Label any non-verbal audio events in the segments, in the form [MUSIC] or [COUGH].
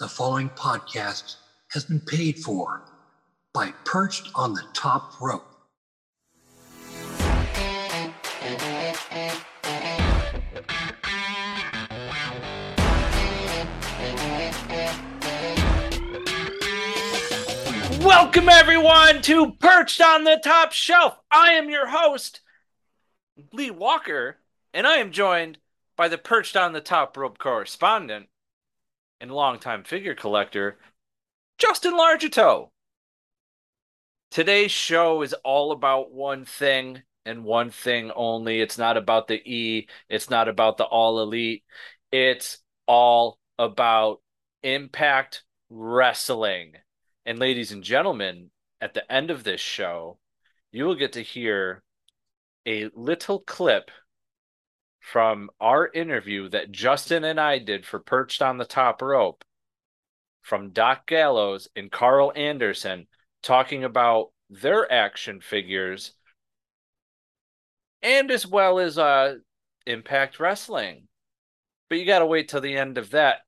The following podcast has been paid for by Perched on the Top Rope. Welcome, everyone, to Perched on the Top Shelf. I am your host, Lee Walker, and I am joined by the Perched on the Top Rope correspondent and longtime figure collector, Justin Largito. Today's show is all about one thing and one thing only. It's not about the E, it's not about the All Elite, it's all about Impact Wrestling. And ladies and gentlemen, at the end of this show, you will get to hear a little clip from our interview that Justin and I did for Perched on the Top Rope from Doc Gallows and Karl Anderson talking about their action figures and as well as uh Impact Wrestling. But you got to wait till the end of that.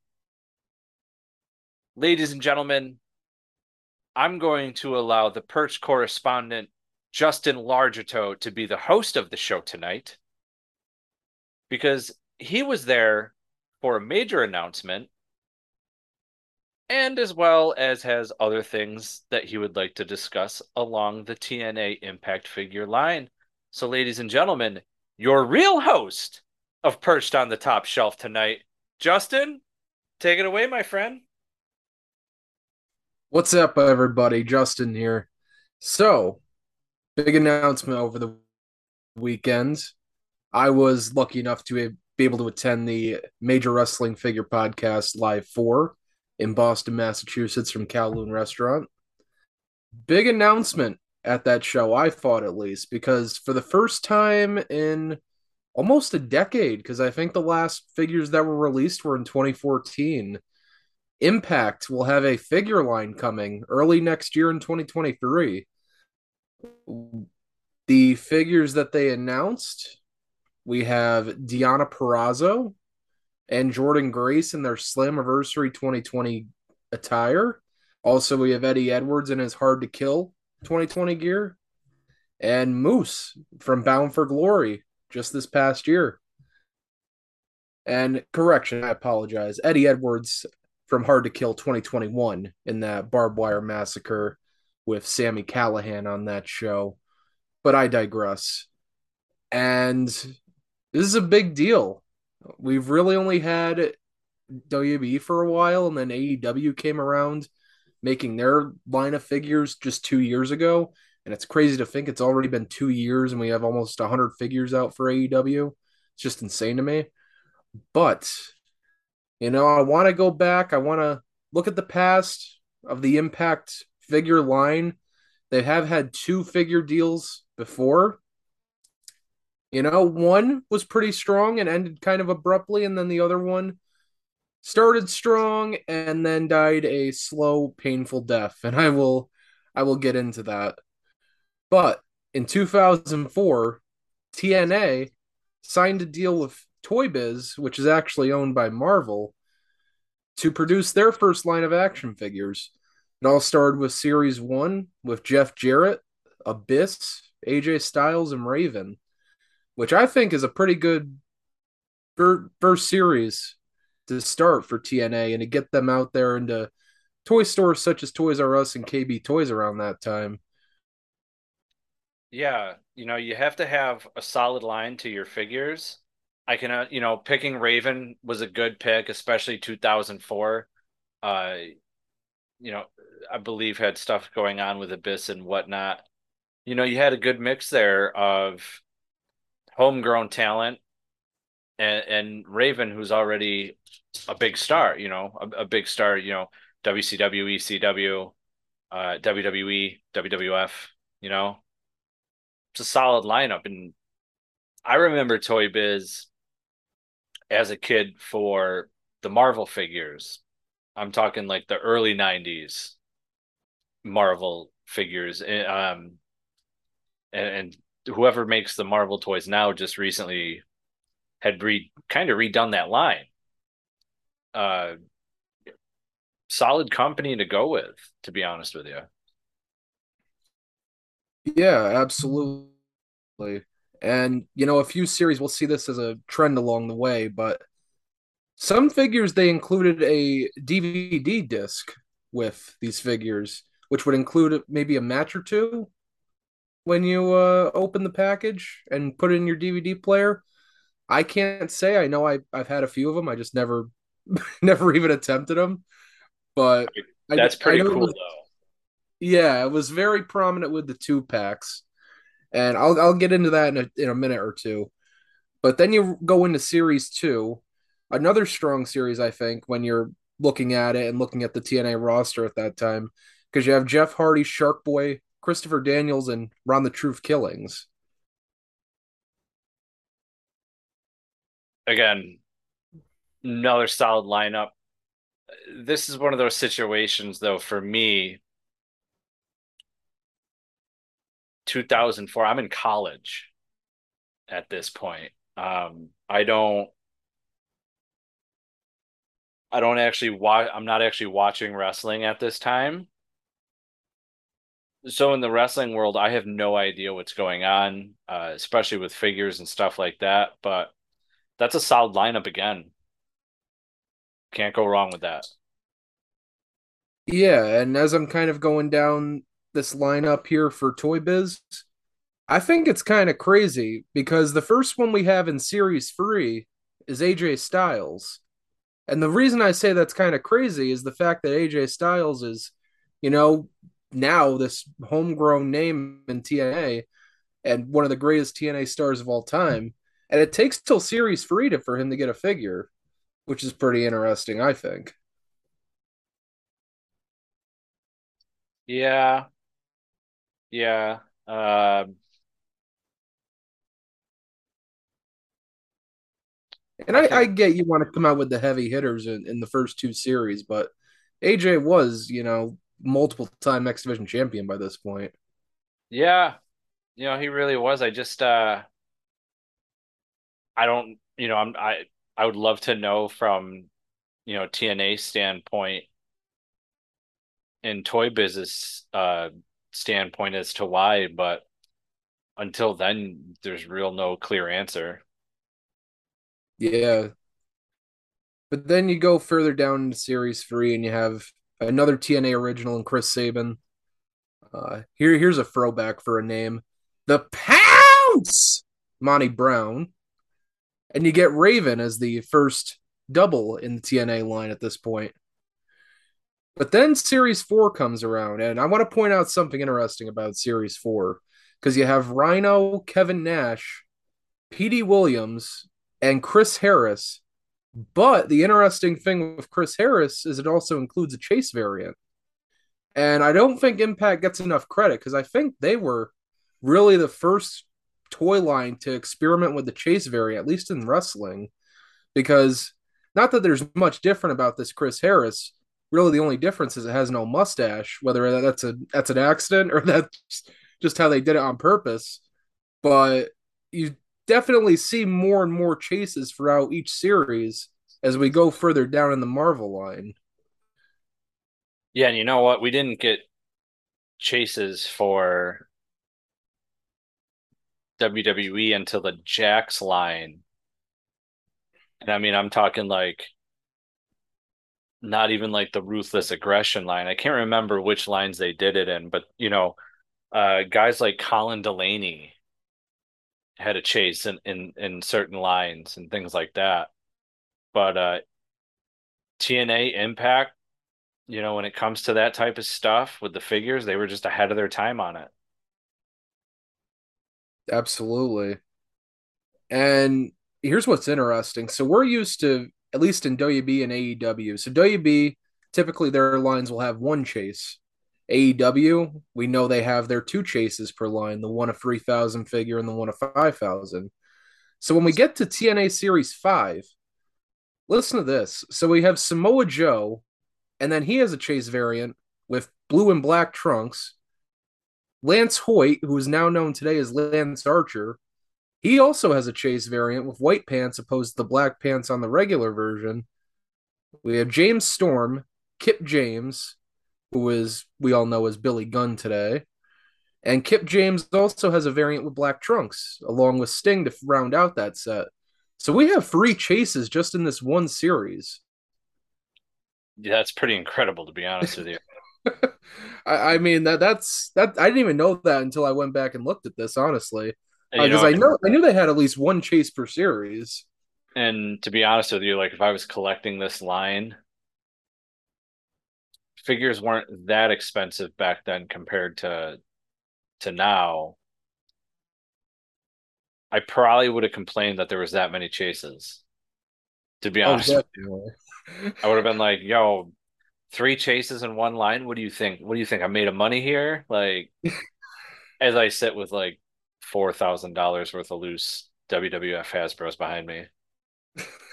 Ladies and gentlemen, I'm going to allow the Perch correspondent Justin Largito to be the host of the show tonight because he was there for a major announcement and as well as has other things that he would like to discuss along the TNA Impact figure line. So, ladies and gentlemen, your real host of Perched on the Top Shelf tonight, Justin, take it away, my friend. What's up, everybody? Justin here. So, big announcement over the weekend. I was lucky enough to be able to attend the Major Wrestling Figure Podcast Live 4 in Boston, Massachusetts from Kowloon Restaurant. Big announcement at that show, I thought at least, because for the first time in almost a decade, because I think the last figures that were released were in 2014 Impact will have a figure line coming early next year in 2023. The figures that they announced, we have Deonna Purrazzo and Jordynne Grace in their Slammiversary 2020 attire. Also, we have Eddie Edwards in his Hard to Kill 2020 gear, and Moose from Bound for Glory just this past year. And correction, I apologize. Eddie Edwards from Hard to Kill 2021 in that barbed wire massacre with Sami Callihan on that show. But I digress. And this is a big deal. We've really only had WB for a while, and then AEW came around making their line of figures just two years ago. And it's crazy to think it's already been two years and we have almost 100 figures out for AEW. It's just insane to me. But you know, I want to go back. I want to look at the past of the Impact figure line. They have had two figure deals before. You know, one was pretty strong and ended kind of abruptly, and then the other one started strong and then died a slow, painful death. And I will I will get into that. But in 2004, TNA signed a deal with Toy Biz, which is actually owned by Marvel, to produce their first line of action figures. It all started with Series 1 with Jeff Jarrett, Abyss, AJ Styles, and Raven, which I think is a pretty good first series to start for TNA and to get them out there into toy stores such as Toys R Us and KB Toys around that time. Yeah, you know, you have to have a solid line to your figures I can, uh, you know, picking Raven was a good pick, especially 2004. Uh, you know, I believe had stuff going on with Abyss and whatnot. You know, you had a good mix there of homegrown talent and, and Raven, who's already a big star, you know, a, a big star, you know, WCW, ECW, uh, WWE, WWF, you know, it's a solid lineup. And I remember Toy Biz as a kid for the Marvel figures. I'm talking like the early 90s Marvel figures. Eh, um, and, and whoever makes the Marvel toys now just recently had re kind of redone that line. Uh, solid company to go with, to be honest with you. Yeah, absolutely. And you know, a few series we'll see this as a trend along the way, but some figures they included a DVD disc with these figures, which would include maybe a match or two when you uh, open the package and put it in your DVD player. I can't say. I know I I've had a few of them. I just never [LAUGHS] never even attempted them. But that's I, pretty I cool was, though. Yeah, it was very prominent with the two packs, and I'll I'll get into that in a in a minute or two. But then you go into series two, another strong series, I think, when you're looking at it and looking at the TNA roster at that time, because you have Jeff Hardy, Shark Boy, Christopher Daniels, and Ron the Truth Killings. Again, another solid lineup. This is one of those situations, though, for me. 2004, I'm in college at this point. Um, I don't I don't actually watch I'm not actually watching wrestling at this time. So in the wrestling world, I have no idea what's going on, uh, especially with figures and stuff like that. But that's a solid lineup again. Can't go wrong with that. Yeah, and as I'm kind of going down this lineup here for Toy Biz, I think it's kind of crazy because the first one we have in series three is AJ Styles. And the reason I say that's kind of crazy is the fact that AJ Styles is, you know, now this homegrown name in TNA and one of the greatest TNA stars of all time. And it takes till series three to, for him to get a figure, which is pretty interesting, I think. Yeah. Yeah. Uh, And I, I, I, get you want to come out with the heavy hitters in, in the first two series, but AJ was, you know, multiple time X Division champion by this point. Yeah. You know, he really was. I just uh I don't you know, I'm I I would love to know from, you know, TNA standpoint and toy business uh standpoint as to why, but until then there's real no clear answer. Yeah. But then you go further down into series three and you have another TNA original and Chris Sabin. Uh, here, here's a throwback for a name: the Pounce, Monty Brown, and you get Raven as the first double in the TNA line at this point. But then Series Four comes around, and I want to point out something interesting about Series Four because you have Rhino, Kevin Nash, Petey Williams, and Chris Harris but the interesting thing with Chris Harris is it also includes a chase variant. And I don't think Impact gets enough credit because I think they were really the first toy line to experiment with the chase variant, at least in wrestling. Because not that there's much different about this Chris Harris. Really, the only difference is it has no mustache. Whether that's a that's an accident or [LAUGHS] that's just how they did it on purpose. But you definitely see more and more chases throughout each series as we go further down in the Marvel line. Yeah, and you know what? We didn't get chases for WWE until the Jakks line. And I mean, I'm talking like not even like the ruthless aggression line. I can't remember which lines they did it in, but you know, uh, guys like Colin Delaney had a chase in, in in certain lines and things like that. But uh TNA Impact, you know, when it comes to that type of stuff with the figures, they were just ahead of their time on it. Absolutely. And here's what's interesting. So we're used to at least in WB and AEW. So WB typically their lines will have one chase. AEW, we know they have their two chases per line, the one of 3,000 figure and the one of 5,000. So when we get to TNA Series 5, listen to this. So we have Samoa Joe, and then he has a chase variant with blue and black trunks. Lance Hoyt, who is now known today as Lance Archer, he also has a chase variant with white pants opposed to the black pants on the regular version. We have James Storm, Kip James, who is we all know as Billy Gunn today. And Kip James also has a variant with black trunks, along with Sting to round out that set. So we have three chases just in this one series. Yeah, that's pretty incredible to be honest with you. [LAUGHS] I, I, mean that that's that I didn't even know that until I went back and looked at this honestly because uh, I know I knew they had at least one chase per series. And to be honest with you, like if I was collecting this line, figures weren't that expensive back then compared to to now. I probably would have complained that there was that many chases. To be oh, honest, oh, I would have been like, "Yo, three chases in one line. What do you think? What do you think? I made a money here." Like, [LAUGHS] as I sit with like four thousand dollars worth of loose WWF Hasbro's behind me. [LAUGHS]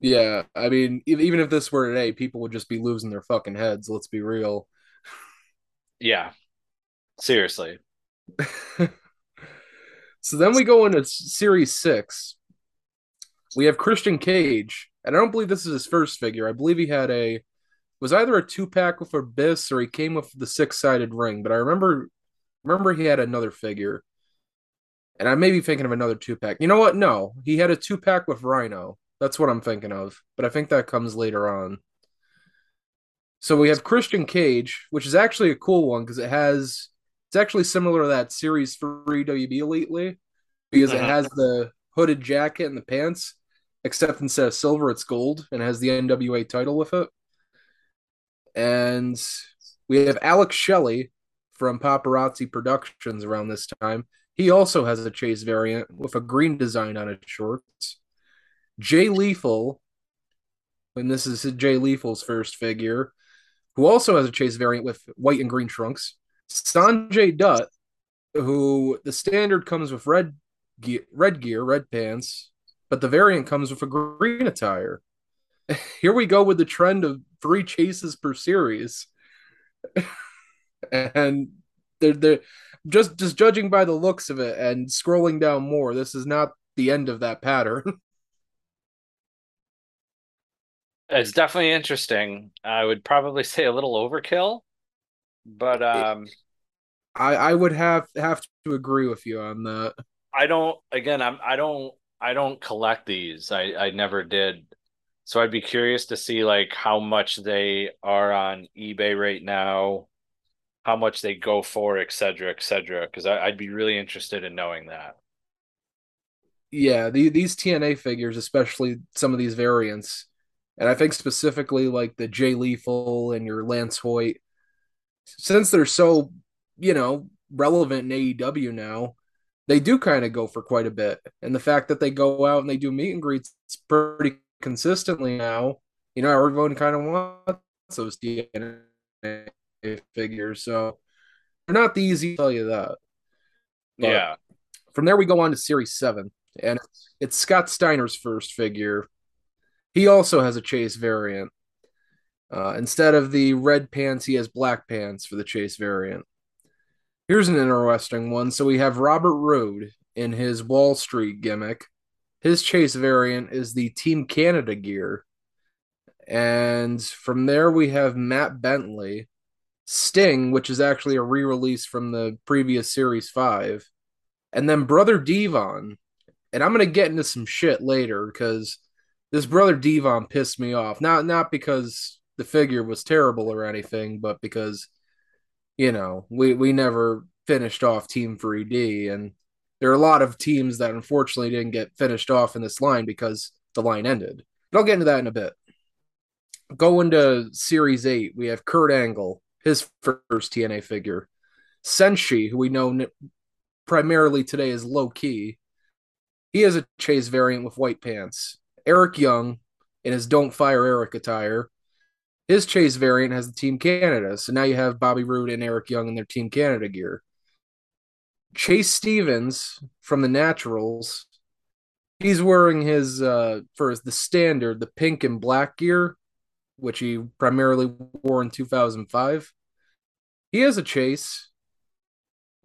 yeah, I mean, even if this were today, people would just be losing their fucking heads. Let's be real. Yeah, seriously. [LAUGHS] so then we go into Series Six. We have Christian Cage, and I don't believe this is his first figure. I believe he had a was either a two pack with Abyss or he came with the six sided ring. But I remember remember he had another figure, and I may be thinking of another two pack. You know what? No, he had a two pack with Rhino. That's what I'm thinking of. But I think that comes later on. So we have Christian Cage, which is actually a cool one because it has it's actually similar to that Series Three WB Elite because it uh-huh. has the hooded jacket and the pants, except instead of silver, it's gold and has the NWA title with it. And we have Alex Shelley from Paparazzi Productions around this time. He also has a chase variant with a green design on his shorts. Jay Lethal, and this is Jay Lethal's first figure, who also has a chase variant with white and green trunks. Sanjay Dutt, who the standard comes with red gear, red gear, red pants, but the variant comes with a green attire. [LAUGHS] Here we go with the trend of three chases per series. [LAUGHS] and they're they're just just judging by the looks of it and scrolling down more, this is not the end of that pattern. [LAUGHS] it's definitely interesting. I would probably [LAUGHS] say a little overkill, but um I I would have have to agree with you on that. I don't again I'm I don't I don't collect these. I I never did. So I'd be curious to see like how much they are on eBay right now, how much they go for, et cetera, et cetera. Because I'd be really interested in knowing that. Yeah, the, these TNA figures, especially some of these variants, and I think specifically like the Jay Lethal and your Lance Hoyt, since they're so, you know, relevant in AEW now, they do kind of go for quite a bit. And the fact that they go out and they do meet and greets pretty consistently now, you know, everyone kind of wants those TNA figures. So they're not the easy to tell you that. But yeah. From there, we go on to Series 7, and it's Scott Steiner's first figure. He also has a Chase variant. Uh, instead of the red pants, he has black pants for the Chase variant. Here's an interesting one. So we have Robert Roode in his Wall Street gimmick. His Chase variant is the Team Canada gear. And from there, we have Matt Bentley Sting, which is actually a re-release from the previous Series Five, and then Brother Devon. And I'm gonna get into some shit later because this Brother Devon pissed me off. Not not because the figure was terrible or anything, but because you know we we never finished off Team 3D, and there are a lot of teams that unfortunately didn't get finished off in this line because the line ended. But I'll get into that in a bit. Going to Series 8. We have Kurt Angle, his first TNA figure. Senshi, who we know primarily today as Low Ki. he has a chase variant with white pants. Eric Young, in his Don't Fire Eric attire, his chase variant has the Team Canada. So now you have Bobby Roode and Eric Young in their Team Canada gear. Chase Stevens from the Naturals, he's wearing his uh for the standard, the pink and black gear which he primarily wore in 2005. He has a chase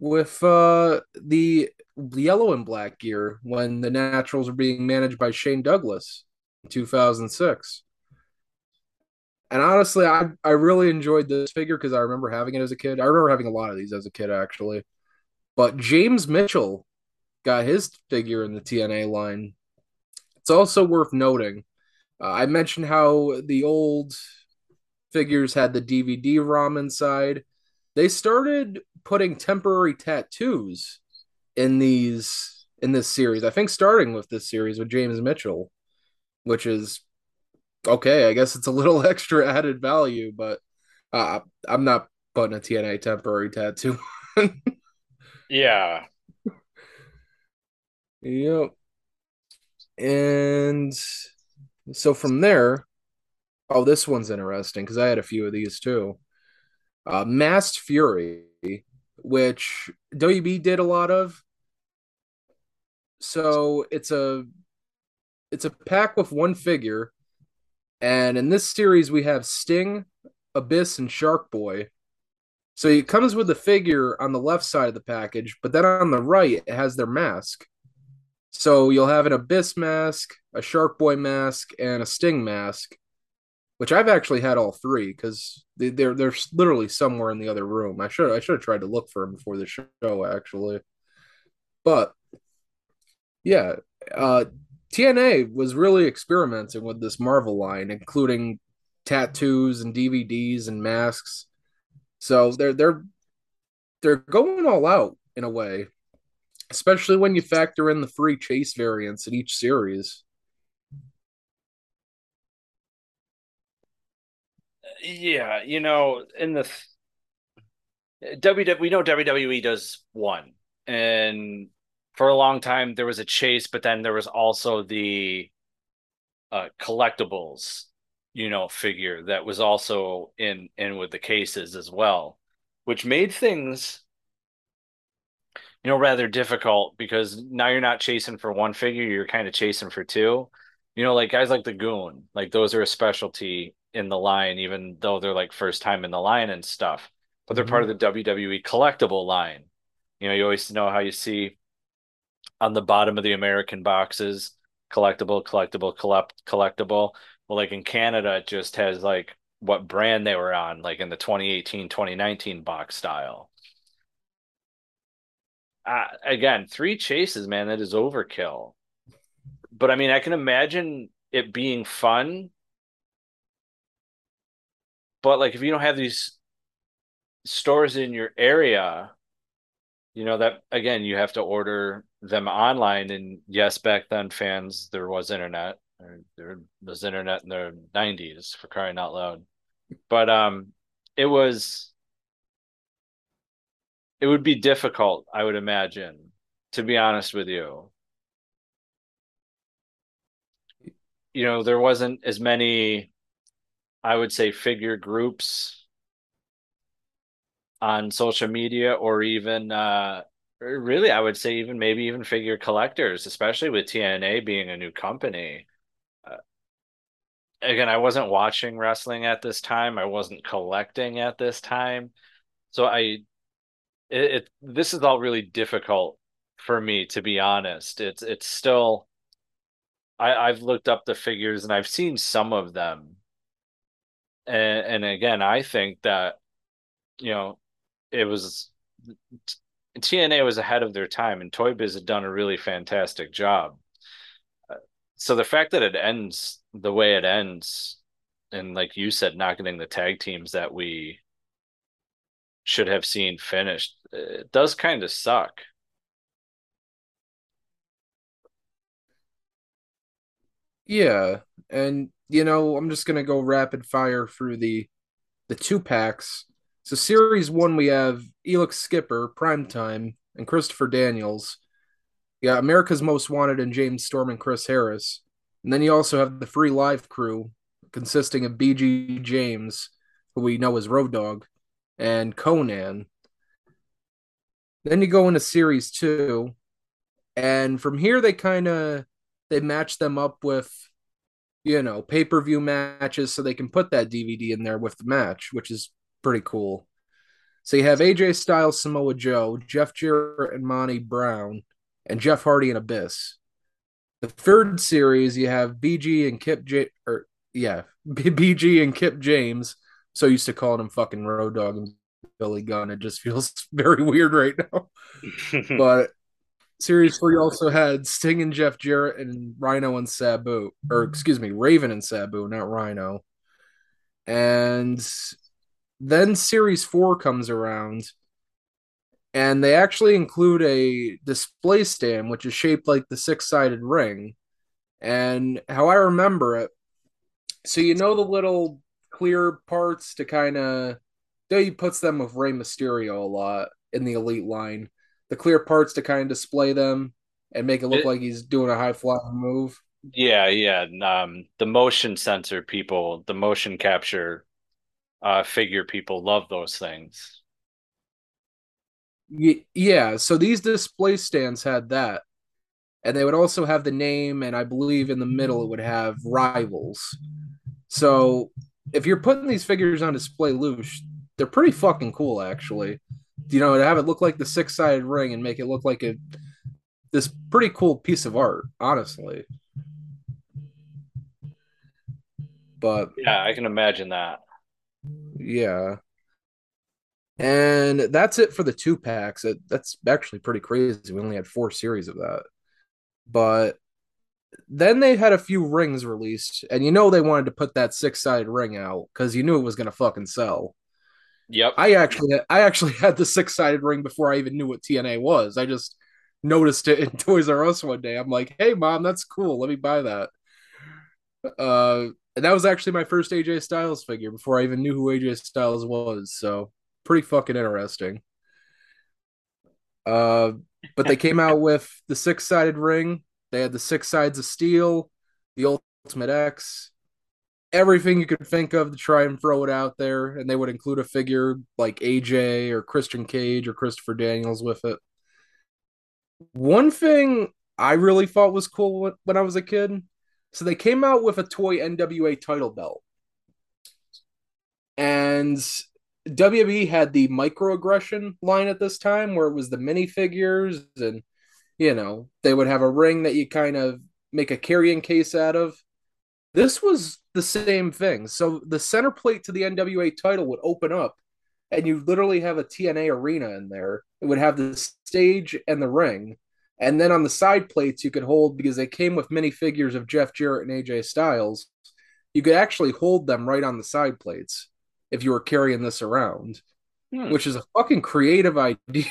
with uh, the yellow and black gear when the Naturals were being managed by Shane Douglas in 2006. And honestly, I I really enjoyed this figure because I remember having it as a kid. I remember having a lot of these as a kid, actually. But James Mitchell got his figure in the TNA line. It's also worth noting. Uh, I mentioned how the old figures had the DVD ROM inside. They started putting temporary tattoos in these in this series. I think starting with this series with James Mitchell, which is okay. I guess it's a little [LAUGHS] extra added value, but uh, I'm not putting a TNA temporary tattoo. yeah. Yep. And so from there, oh, this one's interesting because I had a few of these too. Uh, Masked Fury, which WB did a lot of. So it's a it's a pack with one figure, and in this series we have Sting, Abyss, and Shark Boy. So it comes with the figure on the left side of the package, but then on the right it has their mask. So you'll have an Abyss mask, a Shark Boy mask, and a Sting mask, which I've actually had all three because they, they're they're literally somewhere in the other room. I should I should have tried to look for them before the show actually, but yeah, uh, TNA was really experimenting with this Marvel line, including tattoos and DVDs and masks. So they're they're they're going all out in a way especially when you factor in the free chase variants in each series. Yeah, you know, in the WWE, we know WWE does one, and for a long time there was a chase, but then there was also the uh, collectibles, you know, figure that was also in in with the cases as well, which made things you know, rather difficult because now you're not chasing for one figure, you're kind of chasing for two. You know, like guys like the Goon, like those are a specialty in the line, even though they're like first time in the line and stuff, but they're mm-hmm. part of the WWE collectible line. You know, you always know how you see on the bottom of the American boxes collectible, collectible, collect, collectible. Well, like in Canada, it just has like what brand they were on, like in the 2018, 2019 box style uh, again, three chases, man, that is overkill. But I mean, I can imagine it being fun. But like, if you don't have these stores in your area, you know that again, you have to order them online. And yes, back then, fans, there was internet. There was internet in the '90s for crying out loud. But um, it was it would be difficult, I would imagine, to be honest with you. You know, there wasn't as many, I would say, figure groups on social media or even uh really I would say even maybe even figure collectors, especially with TNA being a new company. Uh, again, I wasn't watching wrestling at this time. I wasn't collecting at this time. So I it, it this is all really difficult for me to be honest. It's it's still I, I've looked up the figures and I've seen some of them. And and again, I think that you know it was TNA was ahead of their time and Toy Biz had done a really fantastic job. Uh, so the fact that it ends the way it ends, and like you said, not getting the tag teams that we should have seen finished. Uh, it does kind of suck. Yeah, and you know, I'm just gonna go rapid fire through the the two packs. So series one, we have Elix Skipper, Primetime, and Christopher Daniels. Yeah, America's Most Wanted and James Storm and Chris Harris. And then you also have the 3Live Kru consisting of BG James, who we know as Road Dog, and Konnan. Then you go into series two, and from here they kind of they match them up with you know pay per view matches, so they can put that DVD in there with the match, which is pretty cool. So you have AJ Styles, Samoa Joe, Jeff Jarrett, and Monty Brown, and Jeff Hardy and Abyss. The third series, you have BG and Kip J, or yeah, [LAUGHS] BG and Kip James. So used to calling him fucking Road Dog and Billy Gunn. It just feels [LAUGHS] very weird right now. [LAUGHS] but Series three also had Sting and Jeff Jarrett and Rhino and Sabu, or mm-hmm. excuse me, Raven and Sabu, not Rhino. And then Series four comes around, and they actually include a display stand which is shaped like the six sided ring. And how I remember it, so you know the little clear parts to kind of, he puts them with Rey Mysterio a lot in the Elite line the clear parts to kind of display them and make it look it, like he's doing a high flying move. Yeah, yeah. Um, the motion sensor people, the motion capture uh, figure people love those things. Yeah, so these display stands had that. And they would also have the name, and I believe in the middle it would have rivals. So if you're putting these figures on display loose, they're pretty fucking cool, actually you know, to have it look like the six sided ring and make it look like a this pretty cool piece of art, honestly. But yeah, I can imagine that. Yeah. And that's it for the two packs. It, that's actually pretty crazy. We only had four series of that. But then they had a few rings released, and you know they wanted to put that six sided ring out because you knew it was gonna fucking sell. Yep. I actually I actually [LAUGHS] had the six sided ring before I even knew what TNA was. I just noticed it in [LAUGHS] Toys R Us one day. I'm like, hey mom, that's cool. Let me buy that. Uh and that was actually my first AJ Styles figure before I even knew who AJ Styles was. So pretty fucking interesting. Uh but they came out with the six sided ring. They had the six sides of steel, the Ultimate X, everything you could think of to try and throw it out there, and they would include a figure like AJ or Christian Cage or Christopher Daniels with it. One thing I really thought was cool when I was a kid, so they came out with a toy NWA title belt, and WWE had the microaggression line at this time, where it was the minifigures, and you know they would have a ring that you kind of make a carrying case out of. This was the same thing. So the center plate to the NWA title would open up, and you literally have a TNA arena in there. It would have the stage and the ring. And then on the side plates, you could hold because they came with many figures of Jeff Jarrett and AJ Styles. You could actually hold them right on the side plates if you were carrying this around, hmm. which is a fucking creative [LAUGHS] idea.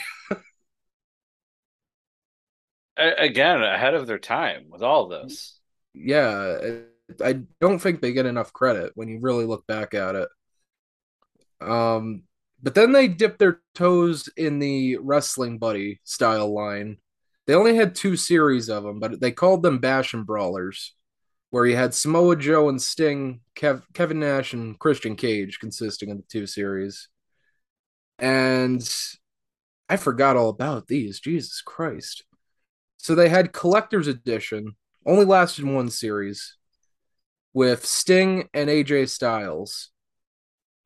Again, ahead of their time with all this. Yeah, I don't think they get enough credit when you really look back at it. Um, but then they dipped their toes in the wrestling buddy style line. They only had two series of them, but they called them Bash and Brawlers, where you had Samoa Joe and Sting, Kev- Kevin Nash, and Christian Cage consisting of the two series. And I forgot all about these. Jesus Christ. So they had collector's edition, only lasted one series with Sting and AJ Styles.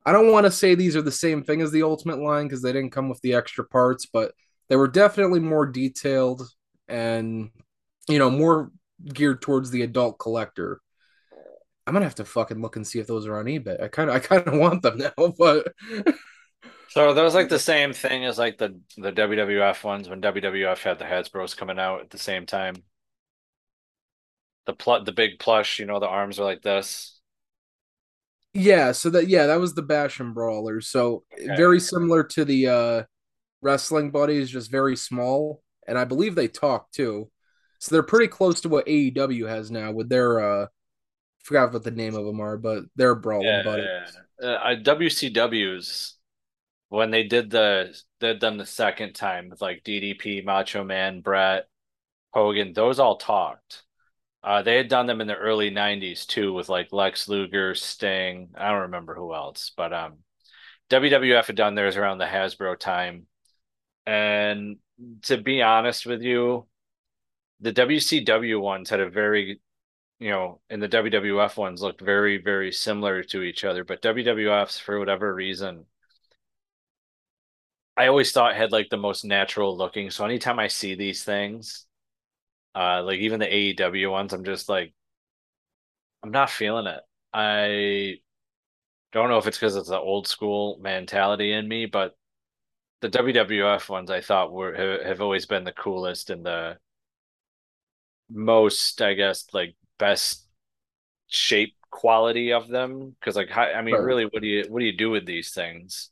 I don't want to say these are the same thing as the Ultimate line because they didn't come with the extra parts, but they were definitely more detailed and you know more geared towards the adult collector. I'm gonna have to fucking look and see if those are on eBay. I kind of I kind of [LAUGHS] want them now, but [LAUGHS] so that was like the same thing as like the the WWF ones when WWF had the Hasbro's coming out at the same time the pl- the big plush, you know, the arms are like this. Yeah, so that yeah, that was the Bash and Brawler. So okay. very similar to the uh wrestling buddies, just very small. And I believe they talk too. So they're pretty close to what AEW has now with their uh I forgot what the name of them are, but they're brawling yeah, buddies. Yeah. Uh, WCW's when they did the did them the second time with like DDP, Macho Man, Bret, Hogan, those all talked. Uh, they had done them in the early '90s too, with like Lex Luger, Sting. I don't remember who else, but um, WWF had done theirs around the Hasbro time. And to be honest with you, the WCW ones had a very, you know, and the WWF ones looked very, very similar to each other. But WWF's, for whatever reason, I always thought had like the most natural looking. So anytime I see these things, uh, like even the AEW ones, I'm just like, I'm not feeling it. I don't know if it's because it's the old school mentality in me, but the WWF ones I thought were have always been the coolest and the most, I guess, like best shape quality of them. Because like, I mean, right. really, what do you what do you do with these things?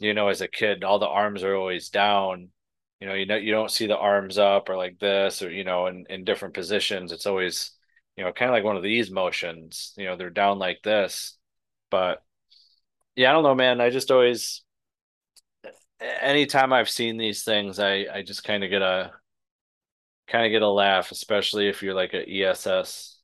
You know, as a kid, all the arms are always down. You know, you know, you don't see the arms up or like this, or you know, in in different positions. It's always, you know, kind of like one of these motions. You know, they're down like this, but yeah, I don't know, man. I just always anytime I've seen these things, I I just kind of get a kind of get a laugh, especially if you're like a ESS.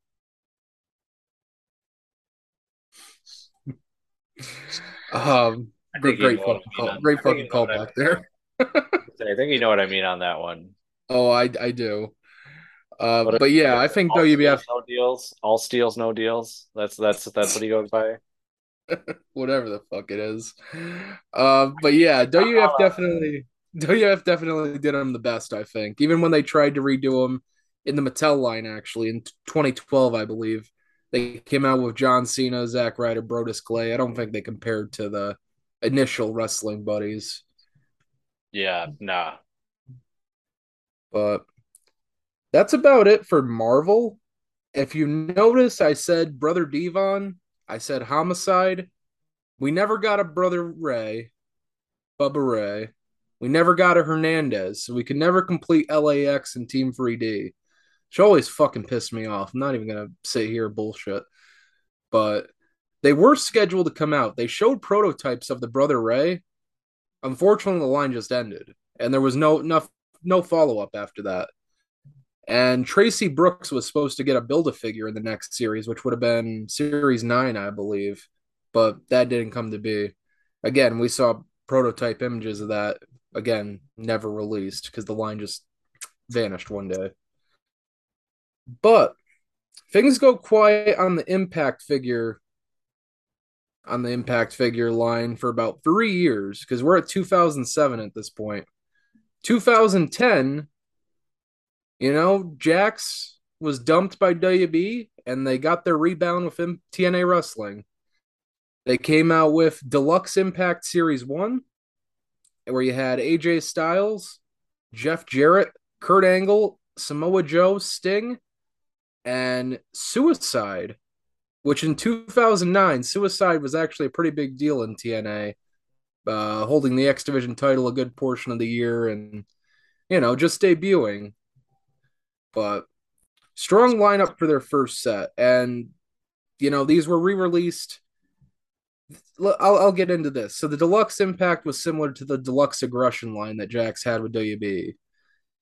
[LAUGHS] um, great, great fucking call, great fucking call back there. I think you know what I mean on that one. Oh, I I do. Uh, but, but yeah, I think WBF no deals, all steals, no deals. That's that's that's what he goes by. [LAUGHS] whatever the fuck it is. Uh, but yeah, WF definitely WF definitely did them the best. I think even when they tried to redo them in the Mattel line, actually in 2012, I believe they came out with John Cena, Zack Ryder, Brodus Clay. I don't think they compared to the initial wrestling buddies. Yeah, nah. But that's about it for Marvel. If you notice, I said Brother Devon I said homicide. We never got a brother Ray, Bubba Ray. We never got a Hernandez, so we could never complete LAX and Team 3D. She always fucking pissed me off. I'm not even gonna sit here bullshit. But they were scheduled to come out. They showed prototypes of the brother Ray. Unfortunately, the line just ended, and there was no no, no follow up after that. And Traci Brooks was supposed to get a build a figure in the next series, which would have been series nine, I believe, but that didn't come to be. Again, we saw prototype images of that. Again, never released because the line just vanished one day. But things go quiet on the impact figure on the impact figure line for about three years because we're at 2007 at this point. point 2010 you know, Jakks was dumped by WB and they got their rebound with TNA Wrestling. They came out with Deluxe Impact Series 1, where you had AJ Styles, Jeff Jarrett, Kurt Angle, Samoa Joe, Sting, and Suicide, which in 2009, Suicide was actually a pretty big deal in TNA, uh, holding the X Division title a good portion of the year and, you know, just debuting but strong lineup for their first set. And, you know, these were re released. I'll, I'll get into this. So the Deluxe Impact was similar to the Deluxe Aggression line that Jakks had with WB.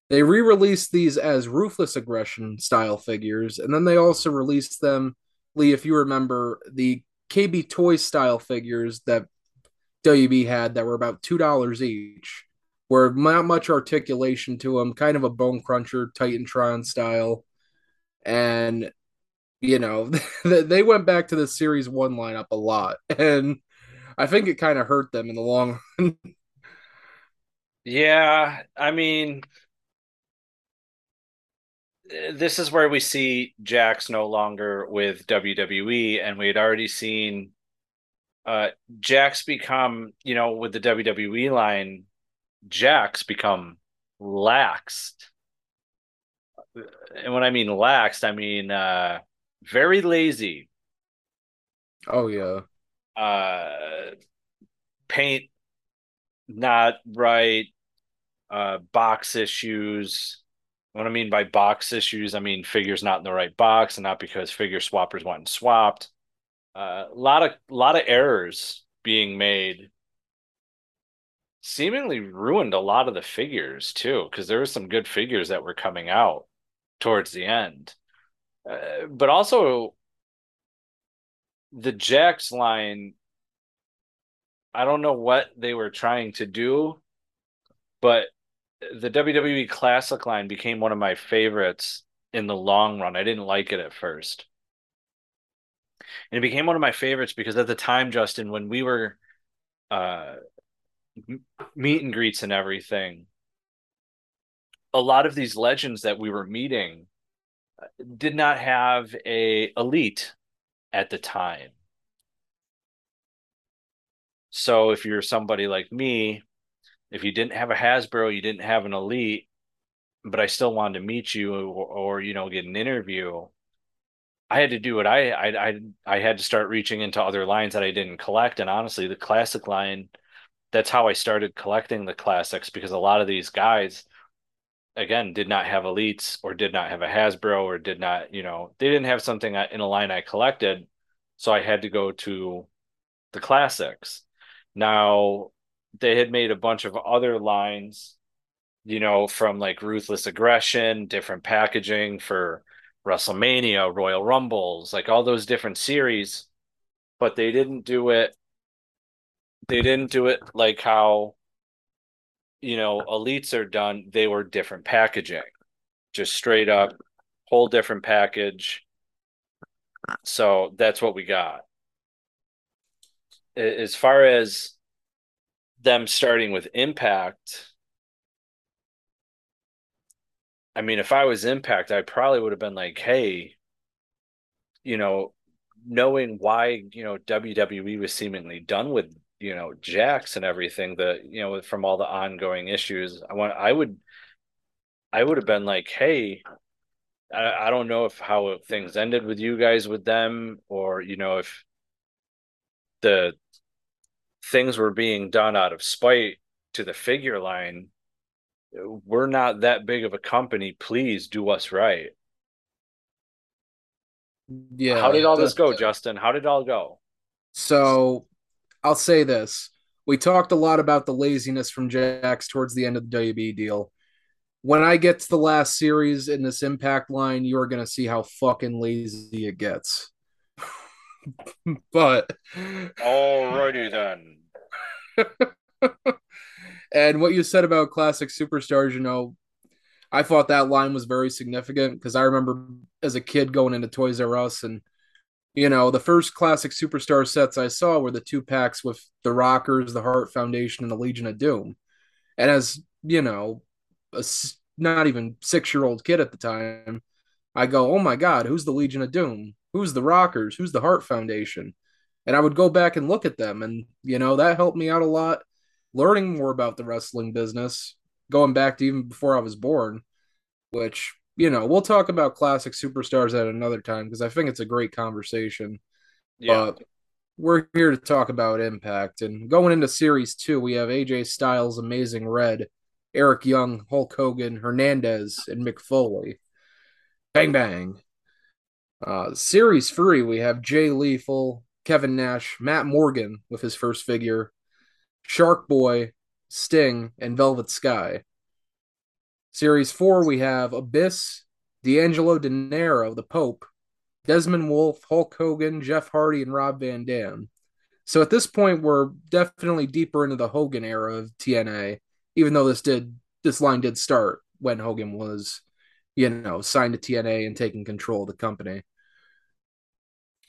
They re released these as Ruthless Aggression style figures, and then they also released them, Lee, if you remember, the KB Toy style figures that WB had that were about $2 each were not much articulation to them, kind of a bone cruncher, Titantron style. And, you know, [LAUGHS] they went back to the series one lineup a lot. [LAUGHS] And I think it kind of hurt them in the long run. yeah. I mean, this is where we see Jakks no longer with WWE, and we had already seen uh Jakks become, you know, with the WWE line Jakks become laxed. And when I mean laxed, I mean uh, very lazy. Oh yeah. Uh, paint not right. Uh, box issues. What I mean by box issues, I mean figures not in the right box, and not because figure swappers went and swapped. A uh, lot of lot of errors being made seemingly ruined a lot of the figures too, because there were some good figures that were coming out towards the end. Uh, but also, the Jakks line, I don't know what they were trying to do, but the WWE Classic line became one of my favorites in the long run. I didn't like it at first. And it became one of my favorites because at the time, Justin, when we were uh, meet and greets and everything a lot of these legends that we were meeting uh, did not have a elite at the time. So if you're somebody like me, if you didn't have a Hasbro, you didn't have an Elite, but I still wanted to meet you or, or you know get an interview, I had to do what I, I I I had to start reaching into other lines that I didn't collect, and honestly, the classic line, that's how I started collecting the classics because a lot of these guys, again, did not have elites or did not have a Hasbro or did not, you know, they didn't have something in a line I collected, so I had to go to the classics. Now, they had made a bunch of other lines, you know, from like Ruthless Aggression, different packaging for WrestleMania, Royal Rumbles, like all those different series, but they didn't do it. They didn't do it like how, you know, elites are done. They were different packaging, just straight up, whole different package. So that's what we got. As far as them starting with Impact, I mean, if I was Impact, I probably would have been like, hey, you know, knowing why, you know, WWE was seemingly done with, you know, Jakks and everything, that, you know, from all the ongoing issues, I want, I would, I would have been like, hey, I, I don't know if how things ended with you guys with them, or, you know, if the things were being done out of spite to the figure line we're not that big of a company. Please do us right. Yeah. How did all this go, Justin? How did it all go? So I'll say this. We talked a lot about the laziness from Jakks towards the end of the WB deal. When I get to the last series in this impact line, you're going to see how fucking lazy it gets. [LAUGHS] but. Alrighty then. [LAUGHS] And what you said about classic superstars, you know, I thought that line was very significant because I remember as a kid going into Toys R Us and you know, the first classic superstar sets I saw were the two packs with the Rockers, the Heart Foundation, and the Legion of Doom. And as, you know, a not even six year old kid at the time, I go, oh my God, who's the Legion of Doom? Who's the Rockers? Who's the Heart Foundation? And I would go back and look at them. And, you know, that helped me out a lot learning more about the wrestling business, going back to even before I was born, which, you know, we'll talk about classic superstars at another time because I think it's a great conversation. Yeah. But we're here to talk about Impact. And going into series two, we have AJ Styles, Amazing Red, Eric Young, Hulk Hogan, Hernandez, and Mick Foley. Bang bang. Uh, series three, we have Jay Lethal, Kevin Nash, Matt Morgan with his first figure, Shark Boy, Sting, and Velvet Sky. Series 4, we have Abyss, D'Angelo Dinero, the Pope, Desmond Wolfe, Hulk Hogan, Jeff Hardy, and Rob Van Dam. So at this point, we're definitely deeper into the Hogan era of TNA, even though this did this line did start when Hogan was, you know, signed to TNA and taking control of the company.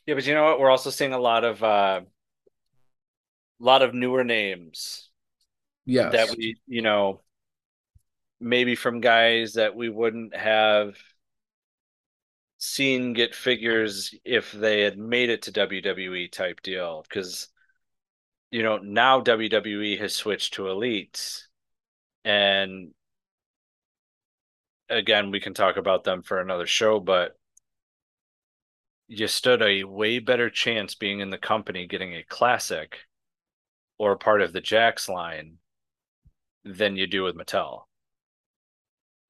Yeah, but you know what? We're also seeing a lot of uh, a lot of newer names. Yeah. That we, you know, maybe from guys that we wouldn't have seen get figures if they had made it to WWE type deal. Because, you know, now WWE has switched to Elite. And again, we can talk about them for another show, but you stood a way better chance being in the company getting a classic or part of the Jakks line than you do with Mattel.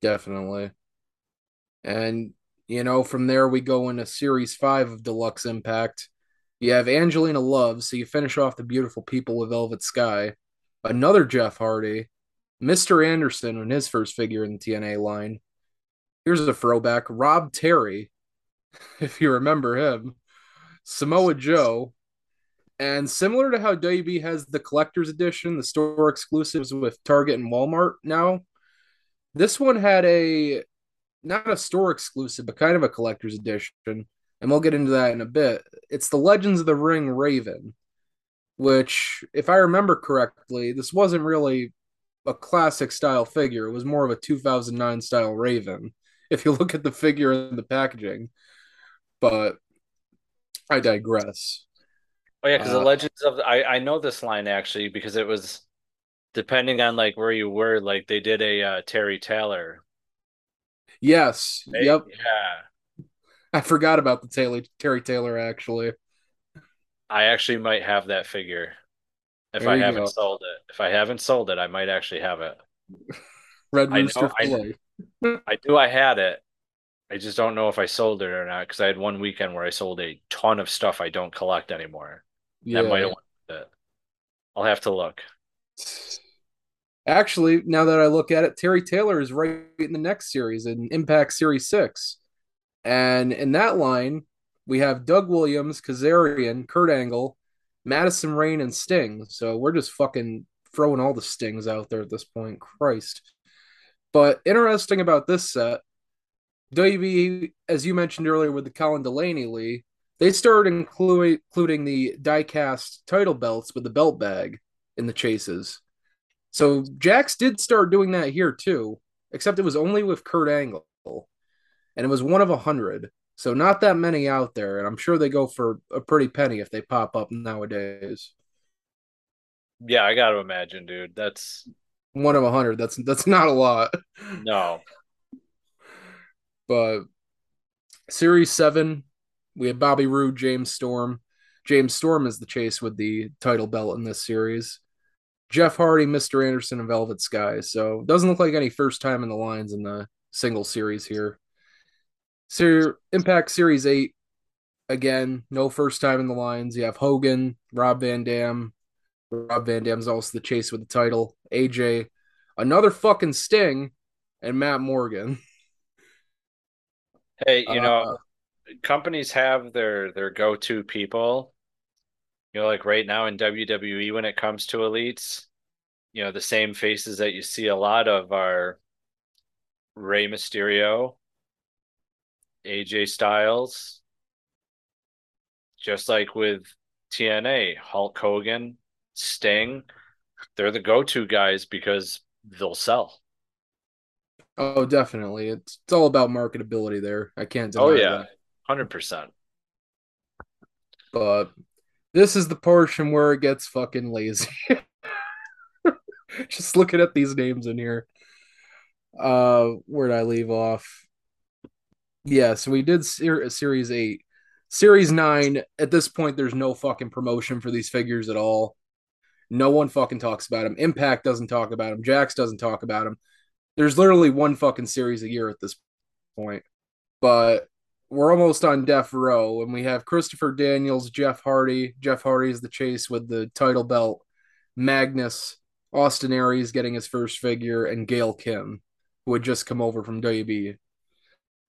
Definitely. And you know, from there we go into series five of Deluxe Impact. You have Angelina Love, so you finish off the beautiful people with Velvet Sky. Another Jeff Hardy, Mr. Anderson in his first figure in the TNA line. Here's a throwback Rob Terry, [LAUGHS] if you remember him. Samoa Joe, and similar to how WB has the collector's edition, the store exclusives with Target and Walmart now, this one had a not a store exclusive, but kind of a collector's edition. And we'll get into that in a bit. It's the Legends of the Ring Raven, which, if I remember correctly, this wasn't really a classic style figure. It was more of a 2009 style Raven, if you [LAUGHS] look at the figure and the packaging. But I digress. Oh yeah, because the Uh, Legends of I I know this line actually because it was depending on like where you were, like they did a uh, Terry Taylor. Yes. right? Yep. Yeah. I forgot about the Taylor Terry Taylor actually. I actually might have that figure. If There I haven't go. sold it. If I haven't sold it, I might actually have it. [LAUGHS] Red I Rooster I know. Filet. [LAUGHS] I knew I had it. I just don't know if I sold it or not because I had one weekend where I sold a ton of stuff I don't collect anymore. Yeah. That might have it. I'll have to look. Actually, now that I look at it, Terry Taylor is right in the next series in Impact Series 6. And in that line, we have Doug Williams, Kazarian, Kurt Angle, Madison Rayne, and Sting. So we're just fucking throwing all the stings out there at this point. Christ. But interesting about this set, WB, as you mentioned earlier with the Colin Delaney Lee, they started including including the diecast title belts with the belt bag in the chases. So Jakks did start doing that here too, except it was only with Kurt Angle, and it was one of a hundred. So not that many out there, and I'm sure they go for a pretty penny if they pop up nowadays. Yeah, I got to imagine, dude. That's One of a hundred. That's that's not a lot. no. But Series seven, we have Bobby Roode, James Storm. James Storm is the chase with the title belt in this series. Jeff Hardy, Mr. Anderson, and Velvet Sky. So doesn't look like any first time in the lines in the single series here. Ser- Impact Series 8, again, no first time in the lines. You have Hogan, Rob Van Dam. Rob Van Dam's also the chase with the title. AJ, another fucking Sting, and Matt Morgan. [LAUGHS] Hey, you know, Uh, companies have their their go-to people. You know, like right now in WWE when it comes to elites, you know, the same faces that you see a lot of are Rey Mysterio, AJ Styles, just like with TNA, Hulk Hogan, Sting, they're the go-to guys because they'll sell. Oh, definitely. It's it's all about marketability there. I can't deny that. Oh yeah, that. 100%. But this is the portion where it gets fucking lazy. [LAUGHS] Just looking at these names in here. Uh, where'd I leave off? Yeah, so we did ser- series eight. Series nine, at this point, there's no fucking promotion for these figures at all. No one fucking talks about them. Impact doesn't talk about them. Jakks doesn't talk about them. There's literally one fucking series a year at this point. But we're almost on death row, and we have Christopher Daniels, Jeff Hardy. Jeff Hardy is the chase with the title belt. Magnus, Austin Aries getting his first figure, and Gail Kim, who had just come over from WB.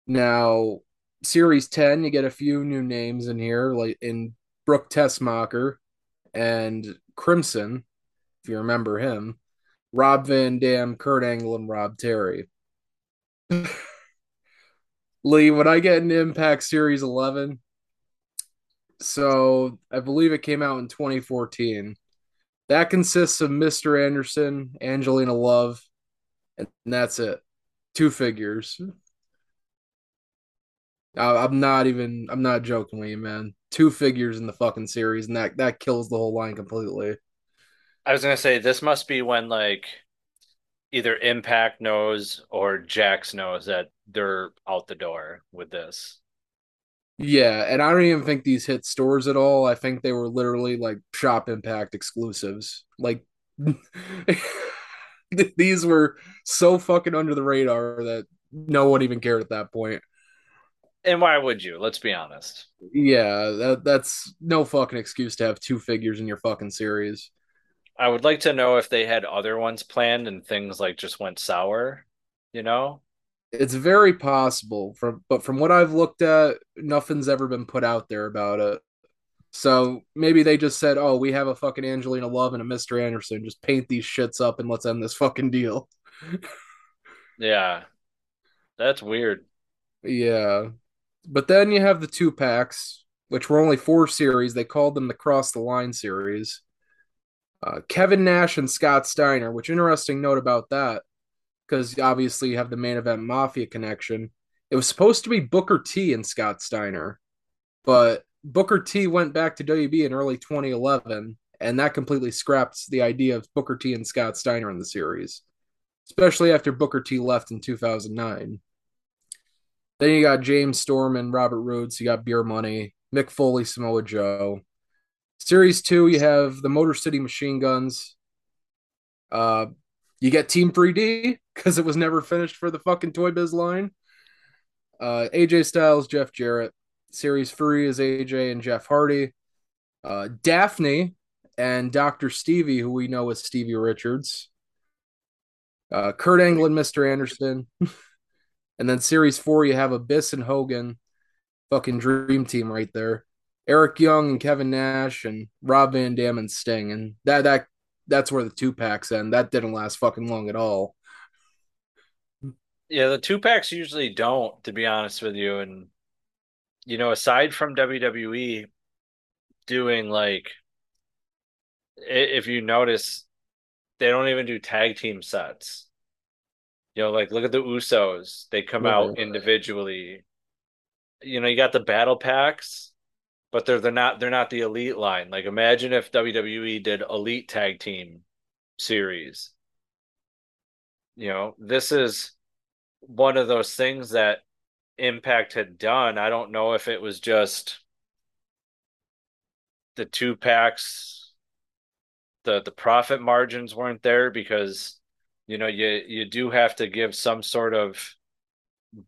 Now, Series 10, you get a few new names in here, like in Brooke Tessmacher and Crimson, if you remember him. Rob Van Dam, Kurt Angle, and Rob Terry. [LAUGHS] Lee, when I get an Impact Series 11, so I believe it came out in 2014. That consists of Mr. Anderson, Angelina Love, and that's it. Two figures. I'm not even. I'm not joking with you, man. Two figures in the fucking series, and that that kills the whole line completely. I was gonna say this must be when like either Impact knows or Jakks knows that they're out the door with this. Yeah, and I don't even think these hit stores at all. I think they were literally like Shop Impact exclusives. Like [LAUGHS] these were so fucking under the radar that no one even cared at that point. And why would you? Let's be honest. Yeah, that that's no fucking excuse to have two figures in your fucking series. I would like to know if they had other ones planned and things like just went sour, you know? It's very possible from but from what I've looked at, nothing's ever been put out there about it. So maybe they just said, "Oh, we have a fucking Angelina Love and a Mr. Anderson. Just paint these shits up and let's end this fucking deal." [LAUGHS] Yeah. That's weird. Yeah. But then you have the two packs, which were only four series. They called them the Cross the Line series. Uh, Kevin Nash and Scott Steiner, which interesting note about that, because obviously you have the main event Mafia connection. It was supposed to be Booker T and Scott Steiner, but Booker T went back to WB in early 2011, and that completely scraps the idea of Booker T and Scott Steiner in the series, especially after Booker T left in 2009. Then you got James Storm and Robert Roods. You got Beer Money, Mick Foley, Samoa Joe. Series two, you have the Motor City Machine Guns. Uh, you get Team 3D because it was never finished for the fucking Toy Biz line. Uh, AJ Styles, Jeff Jarrett. Series three is AJ and Jeff Hardy. Uh, Daphne and Dr. Stevie, who we know as Stevie Richards. Uh, Kurt Angle and Mr. Anderson. [LAUGHS] and then series four, you have Abyss and Hogan. Fucking dream team right there. Eric Young and Kevin Nash and Rob Van Dam and Sting. And that that that's where the two packs end. That didn't last fucking long at all. Yeah, the two packs usually don't, to be honest with you. And you know, aside from WWE doing like if you notice, they don't even do tag team sets. You know, like look at the Usos. They come right. out individually. You know, you got the battle packs, but they're they're not they're not the elite line. Like imagine if WWE did elite tag team series. You know, this is one of those things that Impact had done. I don't know if it was just the two packs the the profit margins weren't there because you know you you do have to give some sort of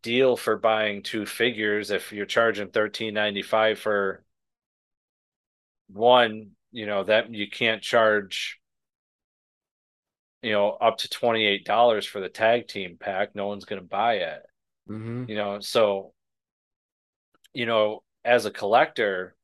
deal for buying two figures if you're charging 13.95 for one you know that you can't charge you know up to $28 for the tag team pack no one's going to buy it mm-hmm. you know so you know as a collector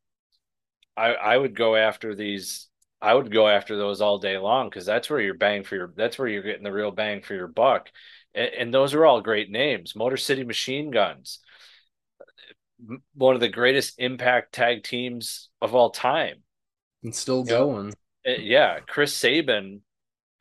i i would go after these I would go after those all day long because that's where you're bang for your that's where you're getting the real bang for your buck. And, and, those are all great names. Motor City Machine Guns, one of the greatest impact tag teams of all time. And still you going. Know, eh, yeah. Chris Sabin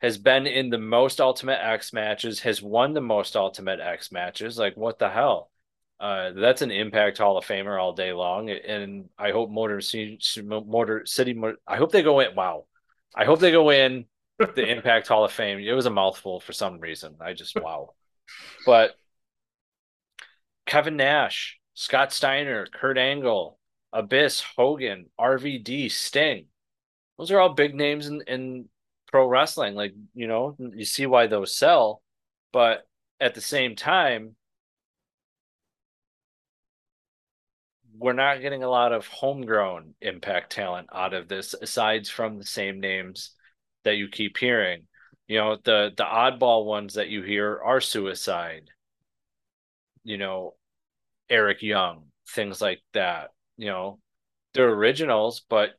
has been in the most Ultimate X matches, has won the most Ultimate X matches. Like, what the hell? Uh, that's an Impact Hall of Famer all day long, and I hope Motor City, Motor City, I hope they go in. Wow, I hope they go in the [LAUGHS] Impact Hall of Fame. It was a mouthful for some reason. I just wow, but Kevin Nash, Scott Steiner, Kurt Angle, Abyss, Hogan, RVD, Sting. Those are all big names in, in pro wrestling. Like, you know, you see why those sell. But at the same time, we're not getting a lot of homegrown impact talent out of this aside from the same names that you keep hearing you know the the oddball ones that you hear are suicide you know eric young things like that you know. They're originals but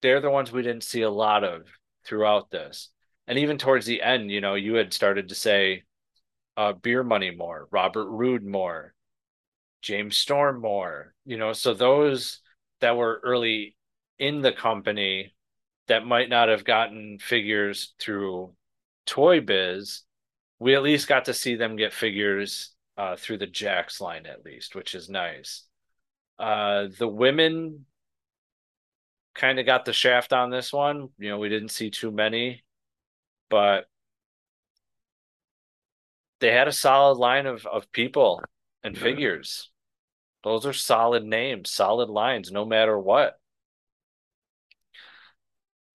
they're the ones we didn't see a lot of throughout this. And even towards the end you know you had started to say uh beer money more robert roode more James Storm more, you know, so those that were early in the company that might not have gotten figures through Toy Biz, we at least got to see them get figures uh, through the Jakks line at least, which is nice. Uh, the women kind of got the shaft on this one. You know, we didn't see too many, but they had a solid line of, of people and figures. Those are solid names, solid lines, no matter what.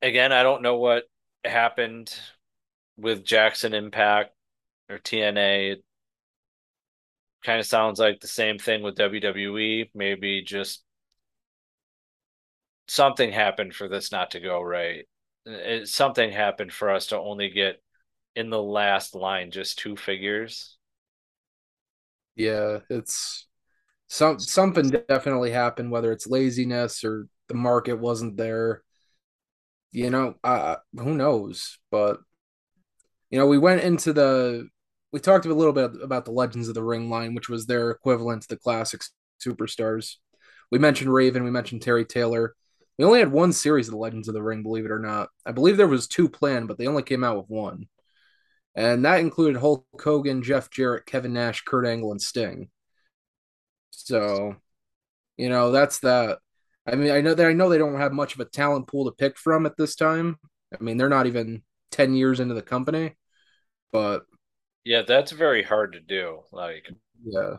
Again, I don't know what happened with Jackson Impact or TNA. Kind of sounds like the same thing with WWE. Maybe just something happened for this not to go right. It, something happened for us to only get in the last line just two figures. Yeah, it's some something definitely happened, whether it's laziness or the market wasn't there. You know, uh, who knows? But you know, we went into the we talked a little bit about the Legends of the Ring line, which was their equivalent to the classic superstars. We mentioned Raven, we mentioned Terry Taylor. We only had one series of the Legends of the Ring, believe it or not. I believe there was two planned, but they only came out with one and that included Hulk Hogan, Jeff Jarrett, Kevin Nash, Kurt Angle, and Sting. So, you know, that's that. I mean, I know that I know they don't have much of a talent pool to pick from at this time. I mean, they're not even 10 years into the company, but Yeah, that's very hard to do. Like yeah.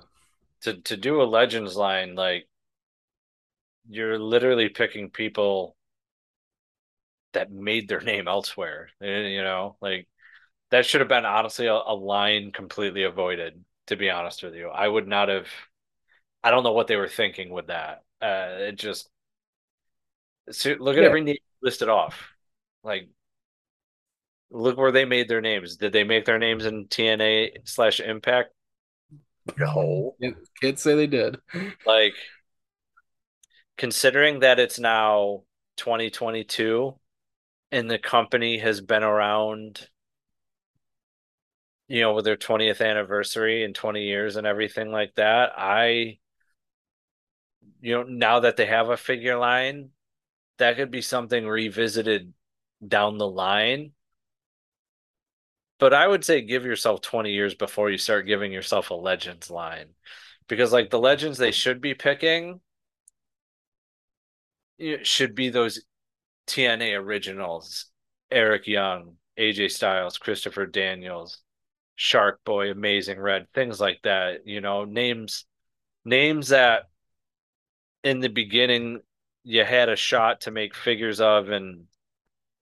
to to do a Legends line, like you're literally picking people that made their [LAUGHS] name elsewhere. Eh, You know, like that should have been honestly a, a line completely avoided, to be honest with you. I would not have I don't know what they were thinking with that. Uh it just so look at Yeah. every name listed off. Like look where they made their names. Did they make their names in TNA slash Impact? No. Kids say they did. Like considering that it's now 2022 and the company has been around you know with their 20th anniversary and 20 years and everything like that i you know now that they have a figure line that could be something revisited down the line but i would say give yourself 20 years before you start giving yourself a legends line because like the legends they should be picking should be those TNA originals, Eric Young, AJ Styles, Christopher Daniels, Shark Boy, Amazing Red, things like that. You know, names names that in the beginning you had a shot to make figures of and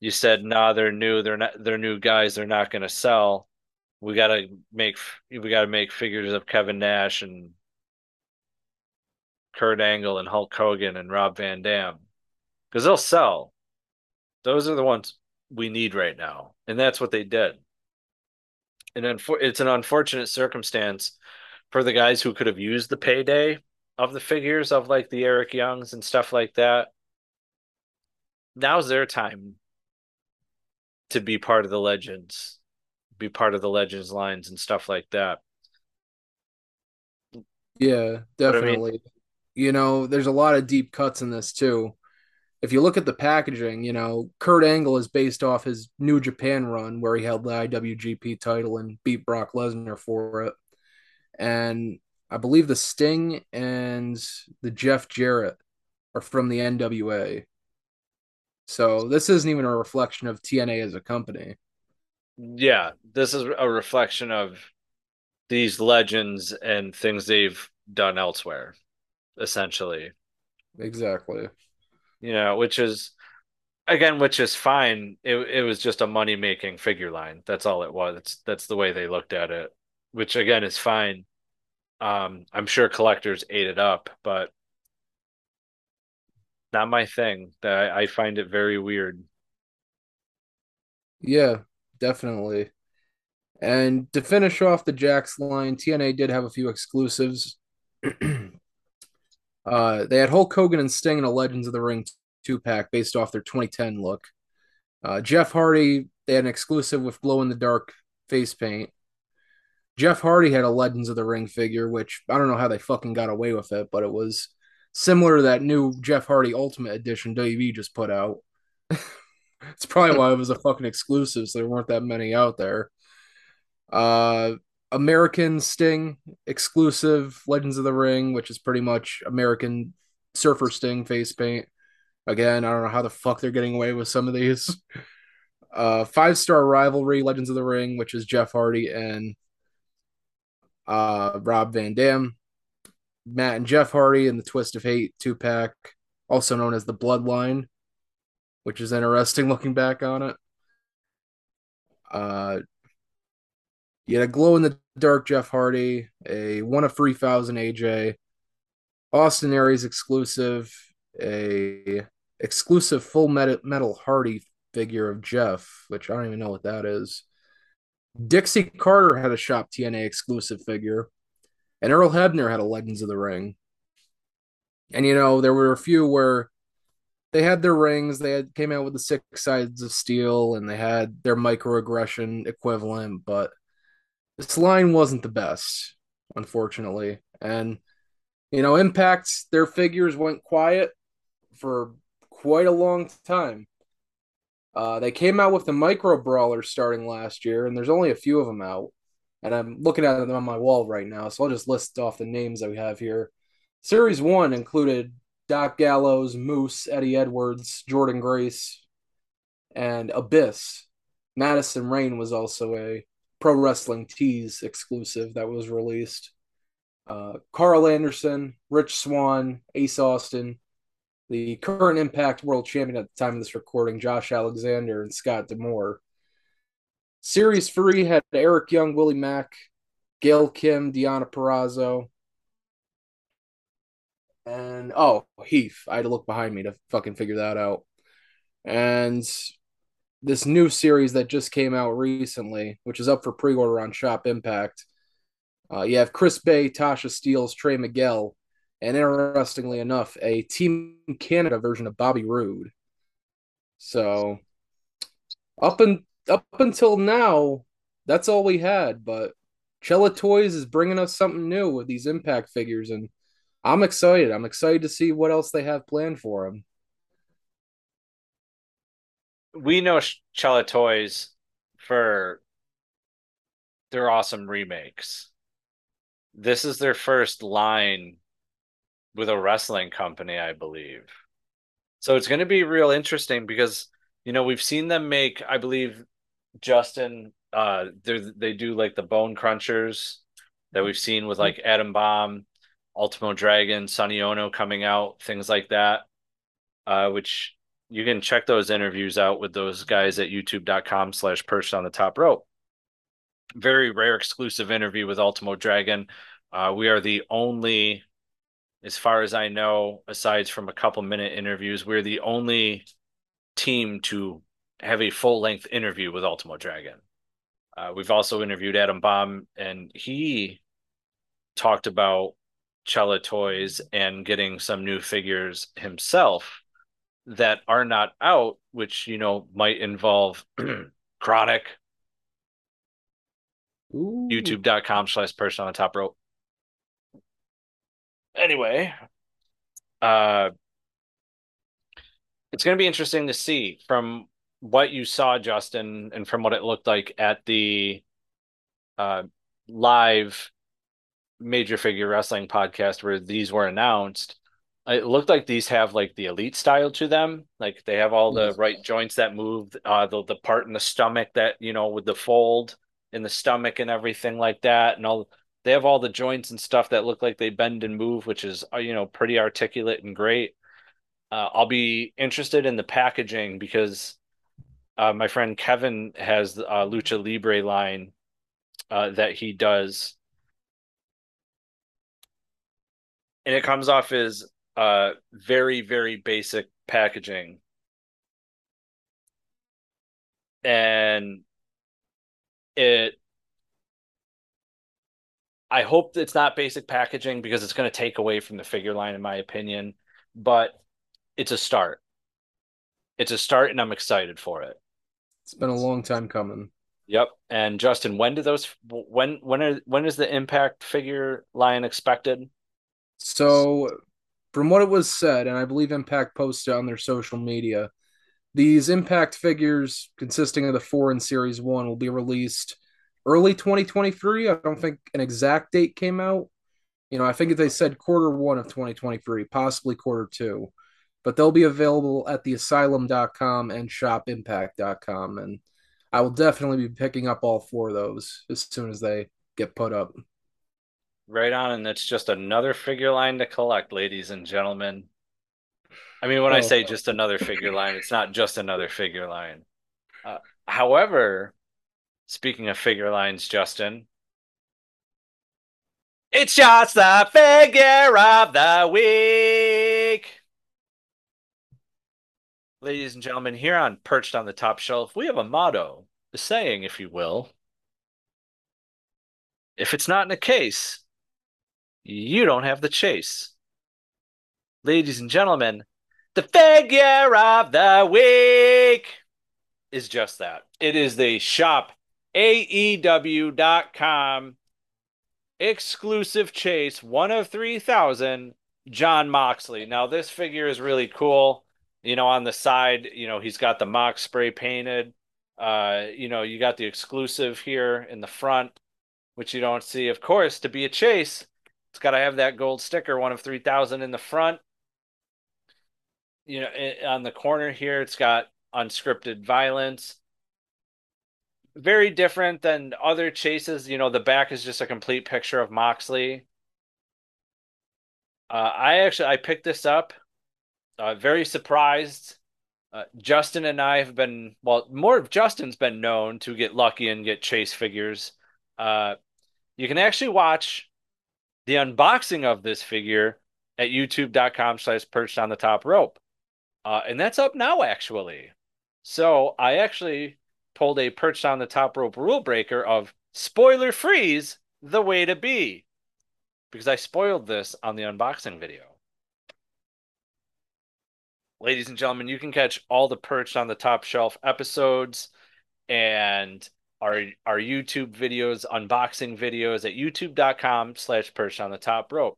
you said, nah, they're new, they're not they're new guys, they're not gonna sell. We gotta make we gotta make figures of Kevin Nash and Kurt Angle and Hulk Hogan and Rob Van Dam. Because they'll sell. Those are the ones we need right now. And that's what they did. And unfor- it's an unfortunate circumstance for the guys who could have used the payday of the figures of like the Eric Youngs and stuff like that. Now's their time to be part of the legends, be part of the legends lines and stuff like that. Yeah, But I mean- definitely. You know, there's a lot of deep cuts in this too. If you look at the packaging, you know, Kurt Angle is based off his New Japan run where he held the IWGP title and beat Brock Lesnar for it. And I believe the Sting and the Jeff Jarrett are from the NWA. So this isn't even a reflection of TNA as a company. Yeah, this is a reflection of these legends and things they've done elsewhere, essentially. Exactly. You know, which is again, which is fine. It it was just a money making figure line. That's all it was. That's that's the way they looked at it, which again is fine. Um, I'm sure collectors ate it up, but not my thing. That I, I find it very weird. Yeah, definitely. And to finish off the Jakks line, TNA did have a few exclusives. [CLEARS THROAT] uh, they had Hulk Hogan and Sting in a Legends of the Ring two pack based off their 2010 look. Uh, Jeff Hardy, they had an exclusive with glow in the dark face paint. Jeff Hardy had a Legends of the Ring figure, which I don't know how they fucking got away with it, but it was similar to that new Jeff Hardy Ultimate Edition WB just put out. [LAUGHS] it's probably why it was a fucking exclusive, so there weren't that many out there. Uh, American Sting exclusive Legends of the Ring, which is pretty much American Surfer Sting face paint. Again, I don't know how the fuck they're getting away with some of these. [LAUGHS] Uh, five star rivalry Legends of the Ring, which is Jeff Hardy and uh, Rob Van Dam. Matt and Jeff Hardy and the Twist of Fate two pack, also known as the Bloodline, which is interesting [LAUGHS] looking back on it. Uh, you had a glow in the dark Jeff Hardy, a one of 3000 AJ, Austin Aries exclusive, a exclusive full metal, metal Hardy figure of Jeff, which I don't even know what that is. Dixie Carter had a Shop TNA exclusive figure, and Earl Hebner had a Legends of the Ring. And you know, there were a few where they had their rings, they had came out with the six sides of steel, and they had their microaggression equivalent, but this line wasn't the best, unfortunately. And you know, Impact, their figures went quiet for quite a long time. Uh, they came out with the micro brawlers starting last year, and there's only a few of them out. And I'm looking at them on my wall right now, so I'll just list off the names that we have here. Series one included Doc Gallows, Moose, Eddie Edwards, Jordynne Grace, and Abyss. Madison Rayne was also a Pro Wrestling Tees exclusive that was released. Uh, Karl Anderson, Rich Swann, Ace Austin, the current Impact World Champion at the time of this recording, Josh Alexander, and Scott D'Amore. Series three had Eric Young, Willie Mack, Gail Kim, Deonna Purrazzo, and oh, Heath. I had to look behind me to fucking figure that out. And this new series that just came out recently, which is up for pre order on Shop Impact. Uh, you have Chris Bey, Tasha Steelz, Trey Miguel, and interestingly enough, a Team Canada version of Bobby Roode. So up and up until now, that's all we had. But Cella Toys is bringing us something new with these Impact figures, and I'm excited. I'm excited to see what else they have planned for them we know Cella Toys for their awesome remakes. This is their first line with a wrestling company, I believe. So it's going to be real interesting because you know we've seen them make, I believe, Justin. Uh, they do like the Bone Crunchers that we've seen with like Adam Bomb, Ultimo Dragon, Sonny Ono coming out, things like that. Uh, which you can check those interviews out with those guys at youtube.com slash perched on the top rope very rare exclusive interview with ultimo dragon uh, we are the only as far as i know aside from a couple minute interviews we're the only team to have a full length interview with ultimo dragon uh, we've also interviewed adam bomb and he talked about Cella toys and getting some new figures himself that are not out, which you know might involve [CLEARS THROAT] chronic. YouTube.com slash perched on the top rope. Anyway, uh it's gonna be interesting to see from what you saw, Justin, and from what it looked like at the uh live major figure wrestling podcast where these were announced it looked like these have like the elite style to them. Like they have all the right joints that move, uh, the the part in the stomach that you know with the fold in the stomach and everything like that, and all they have all the joints and stuff that look like they bend and move, which is uh, you know pretty articulate and great. Uh, I'll be interested in the packaging because uh, my friend Kevin has a Lucha Libre line uh, that he does, and it comes off as uh very very basic packaging and it I hope it's not basic packaging because it's going to take away from the figure line in my opinion, but it's a start. It's a start and I'm excited for it. It's been a long time coming. Yep. And Justin, when do those when when are when is the impact figure line expected? So from what it was said, and I believe Impact posted on their social media, these Impact figures consisting of the four in Series 1 will be released early 2023. I don't think an exact date came out. You know, I think they said quarter one of 2023, possibly quarter two. But they'll be available at the asylum.com and shopimpact.com. And I will definitely be picking up all four of those as soon as they get put up. Right on, and it's just another figure line to collect, ladies and gentlemen. I mean, when oh. I say just another figure line, it's not just another figure line. Uh, however, speaking of figure lines, Justin, it's just the figure of the week. Ladies and gentlemen, here on Perched on the Top Shelf, we have a motto, a saying, if you will. If it's not in a case, you don't have the chase. Ladies and gentlemen, the figure of the week is just that. It is the shop AEW.com exclusive chase, one of 3,000, Jon Moxley. Now, this figure is really cool. You know, on the side, you know, he's got the Mox spray painted. Uh, you know, you got the exclusive here in the front, which you don't see. Of course, to be a chase, it's got to have that gold sticker, one of 3,000 in the front. you know, i- on the corner here, it's got unscripted violence. Very different than other chases. You know, the back is just a complete picture of Moxley. Uh, I actually I picked this up. Uh, very surprised. Uh, Justin and I have been well, more of Justin's been known to get lucky and get chase figures. Uh, you can actually watch the unboxing of this figure at youtube.com slash perched on the top rope. Uh, and that's up now, actually. So I actually pulled a perched on the top rope rule breaker of spoiler freeze the way to be because I spoiled this on the unboxing video. Ladies and gentlemen, you can catch all the perched on the top shelf episodes and our our YouTube videos, unboxing videos at youtube.com slash perched on the top rope.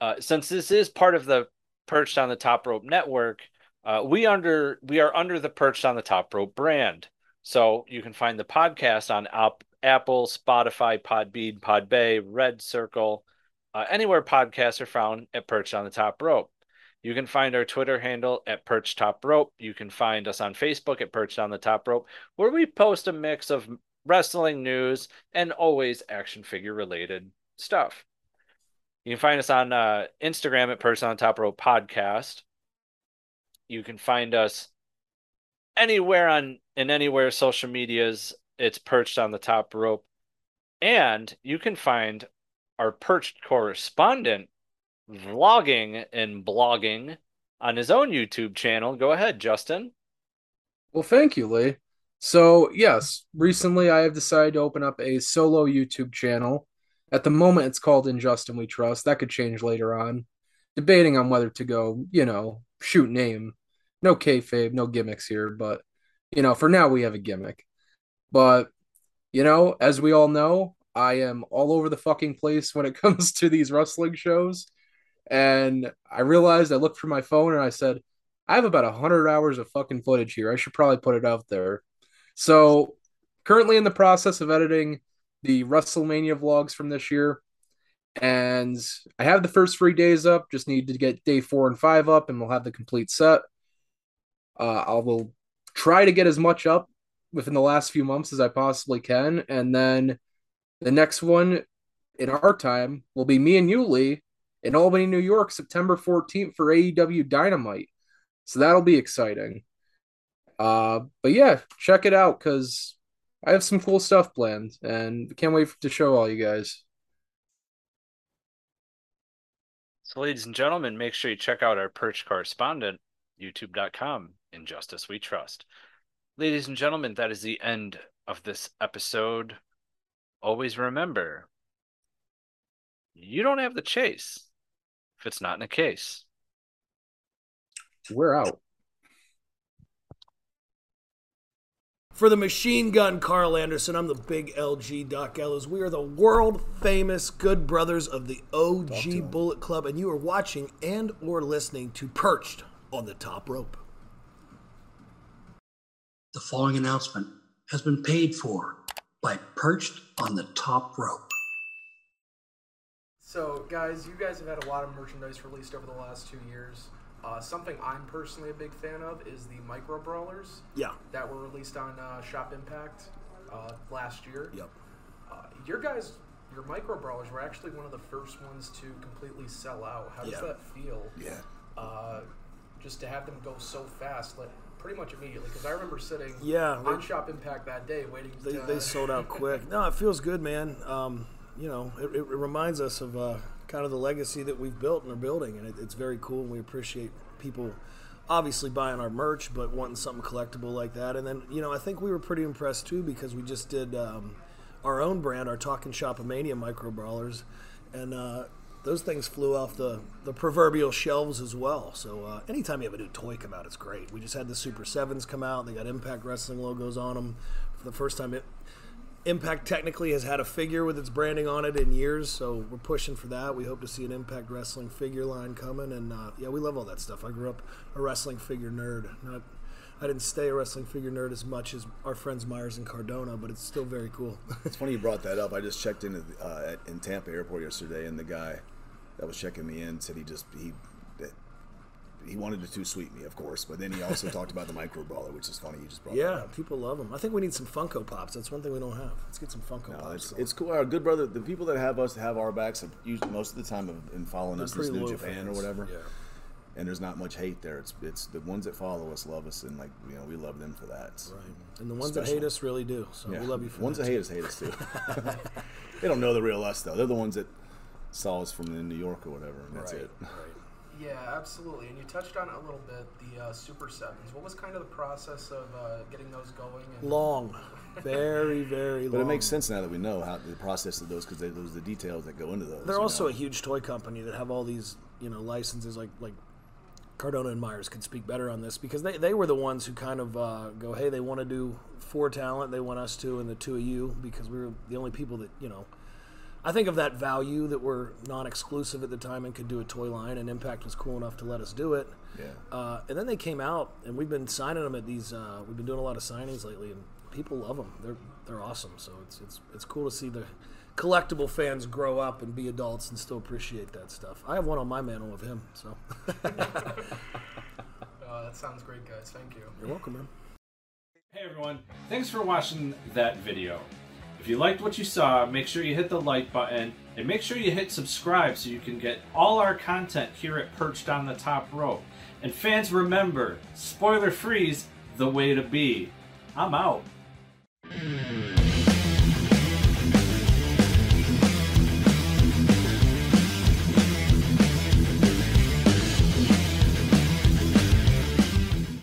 Uh, since this is part of the perched on the top rope network, uh, we under we are under the perched on the top rope brand. So you can find the podcast on Op- Apple, Spotify, Podbean, Podbay, Red Circle, uh, anywhere podcasts are found at Perched on the Top Rope. You can find our Twitter handle at Perched Top Rope. You can find us on Facebook at Perched on the Top Rope, where we post a mix of wrestling news and always action figure related stuff. You can find us on uh, Instagram at Perched on Top Rope Podcast. You can find us anywhere on in anywhere social medias. It's Perched on the Top Rope, and you can find our perched correspondent vlogging and blogging on his own YouTube channel. Go ahead, Justin. Well, thank you, Lee. So, yes, recently I have decided to open up a solo YouTube channel. At the moment, it's called In Justin We Trust. That could change later on. Debating on whether to go, you know, shoot name. No kayfabe, no gimmicks here, but, you know, for now we have a gimmick. But, you know, as we all know, I am all over the fucking place when it [LAUGHS] comes to these wrestling shows. And I realized I looked for my phone and I said, I have about 100 hours of fucking footage here. I should probably put it out there. So, currently in the process of editing the WrestleMania vlogs from this year. And I have the first three days up, just need to get day four and five up, and we'll have the complete set. Uh, I will try to get as much up within the last few months as I possibly can. And then the next one in our time will be me and you, Lee, in Albany, New York, September 14th for AEW Dynamite. So that'll be exciting. Uh, but yeah, check it out because I have some cool stuff planned and can't wait to show all you guys. So, ladies and gentlemen, make sure you check out our perch correspondent, youtube.com, In Justin We Trust. Ladies and gentlemen, that is the end of this episode. Always remember, you don't have the chase if it's not in a case. We're out. For the machine gun Karl Anderson, I'm the big LG Doc Gallows. We are the world famous good brothers of the OG Bullet Club, and you are watching and or listening to Perched on the Top Rope. The following announcement has been paid for by Perched on the Top Rope. So, guys, you guys have had a lot of merchandise released over the last two years. Uh, something I'm personally a big fan of is the micro brawlers Yeah. that were released on uh, Shop Impact uh, last year. Yep. Uh, your guys, your micro brawlers were actually one of the first ones to completely sell out. How does Yeah. that feel? Yeah. Uh, just to have them go so fast, like pretty much immediately. Because I remember sitting Yeah, on Shop Impact that day waiting. They, to, they sold out [LAUGHS] quick. No, it feels good, man. Um, you know, it, it reminds us of uh, kind of the legacy that we've built and are building, and it, it's very cool. And we appreciate people obviously buying our merch, but wanting something collectible like that. And then, you know, I think we were pretty impressed too because we just did um, our own brand, our Talking Shopomania micro brawlers, and uh, those things flew off the, the proverbial shelves as well. So uh, anytime you have a new toy come out, it's great. We just had the Super Sevens come out; they got Impact Wrestling logos on them for the first time. It, Impact technically has had a figure with its branding on it in years, so we're pushing for that. We hope to see an Impact Wrestling figure line coming, and uh, yeah, we love all that stuff. I grew up a wrestling figure nerd. Not, I didn't stay a wrestling figure nerd as much as our friends Myers and Cardona, but it's still very cool. It's funny you brought that up. I just checked in uh, at, in Tampa Airport yesterday, and the guy that was checking me in said he just he he wanted to too sweet me, of course, but then he also [LAUGHS] talked about the micro brawler, which is funny. You just brought Yeah, people love them. I think we need some Funko Pops. That's one thing we don't have. Let's get some Funko No, Pops. it's, it's cool. Our good brother, the people that have us have our backs have used most of the time have been following They're us since New Japan or whatever. Yeah. And there's not much hate there. It's it's the ones that follow us love us, and like you know we love them for that. So, Right. And the ones that hate us really do. So yeah. we love you for ones that. that hate us hate us too. [LAUGHS] [LAUGHS] they don't know the real us though. They're the ones that saw us from in New York or whatever, and that's right. it. Right. Yeah, absolutely. And you touched on it a little bit, the uh, Super Sevens. What was kind of the process of uh, getting those going? And Long. Very, very long. [LAUGHS] But it makes sense now that we know how the process of those because those are the details that go into those. They're also know. a huge toy company that have all these, you know, licenses. Like like Cardona and Myers could speak better on this because they, they were the ones who kind of uh, go, hey, they want to do four talent, they want us to, and the two of you because we were the only people that you know. I think of that value that were non-exclusive at the time and could do a toy line, and Impact was cool enough to let us do it. Yeah. Uh, and then they came out, and we've been signing them at these. Uh, we've been doing a lot of signings lately, and people love them. They're they're awesome. So it's it's it's cool to see the collectible fans grow up and be adults and still appreciate that stuff. I have one on my mantle of him. So uh, [LAUGHS] that sounds great, guys. Thank you. you're welcome, man. Hey everyone, thanks for watching that video. If you liked what you saw, make sure you hit the like button and make sure you hit subscribe so you can get all our content here at Perched on the Top Rope. And fans, remember, spoiler free's the way to be. I'm out.